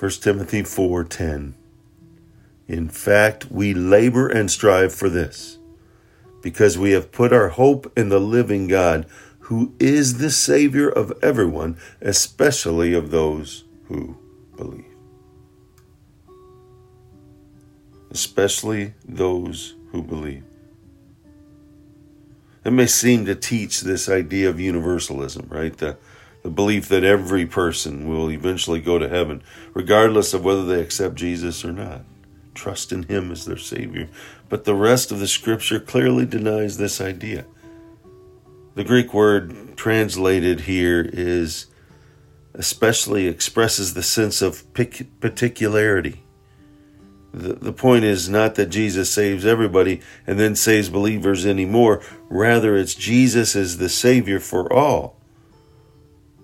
1 Timothy 4:10 In fact, we labor and strive for this because we have put our hope in the living God, who is the savior of everyone, especially of those who believe. Especially those who believe. It may seem to teach this idea of universalism, right? The, the belief that every person will eventually go to heaven, regardless of whether they accept Jesus or not. Trust in Him as their Savior. But the rest of the scripture clearly denies this idea. The Greek word translated here is especially expresses the sense of particularity. The, the point is not that Jesus saves everybody and then saves believers anymore. Rather, it's Jesus is the Savior for all,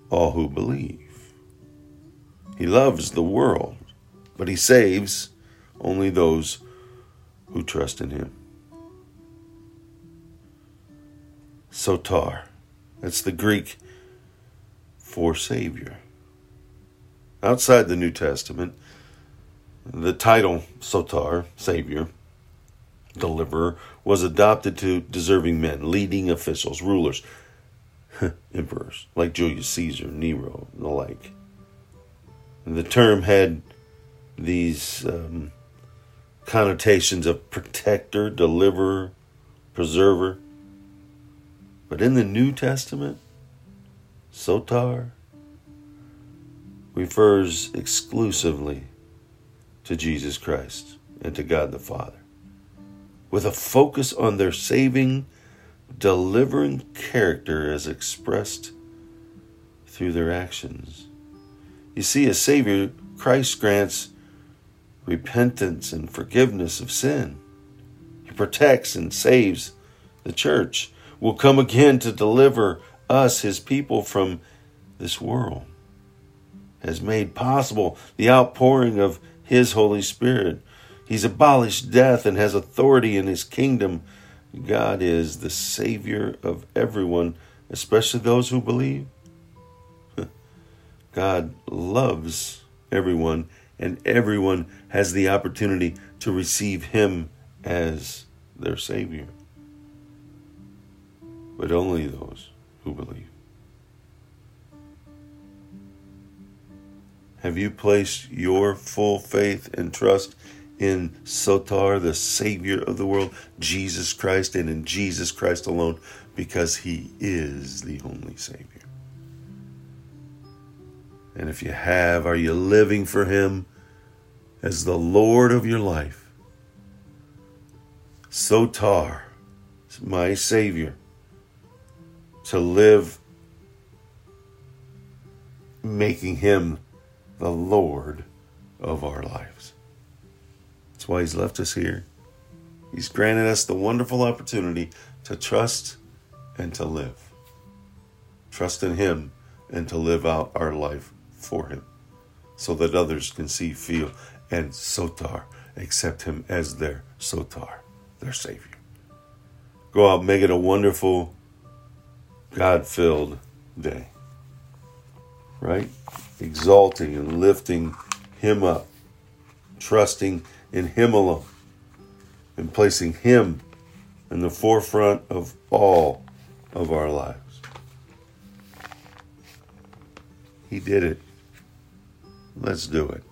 all who believe. He loves the world, but He saves only those who trust in Him. Soter, that's the Greek for Savior. Outside the New Testament, the title Soter, Savior, Deliverer, was adopted to deserving men, leading officials, rulers, emperors like Julius Caesar, Nero, and the like. And the term had these um, connotations of protector, deliverer, preserver. But in the New Testament, Soter refers exclusively to Jesus Christ and to God the Father, with a focus on their saving, delivering character as expressed through their actions. You see, a Savior, Christ grants repentance and forgiveness of sin. He protects and saves the church, will come again to deliver us, his people, from this world. Has made possible the outpouring of his Holy Spirit. He's abolished death and has authority in his kingdom. God is the Savior of everyone, especially those who believe. God loves everyone, and everyone has the opportunity to receive Him as their Savior. But only those who believe. Have you placed your full faith and trust in Soter, the Savior of the world, Jesus Christ, and in Jesus Christ alone, because He is the only Savior? And if you have, are you living for Him as the Lord of your life? Soter, my Savior, to live making Him the Lord of our lives. That's why He's left us here. He's granted us the wonderful opportunity to trust and to live. Trust in Him and to live out our life for Him so that others can see, feel, and Soter accept Him as their Soter, their Savior. Go out, make it a wonderful, God filled day. Right? exalting and lifting Him up, trusting in Him alone, and placing Him in the forefront of all of our lives. He did it. Let's do it.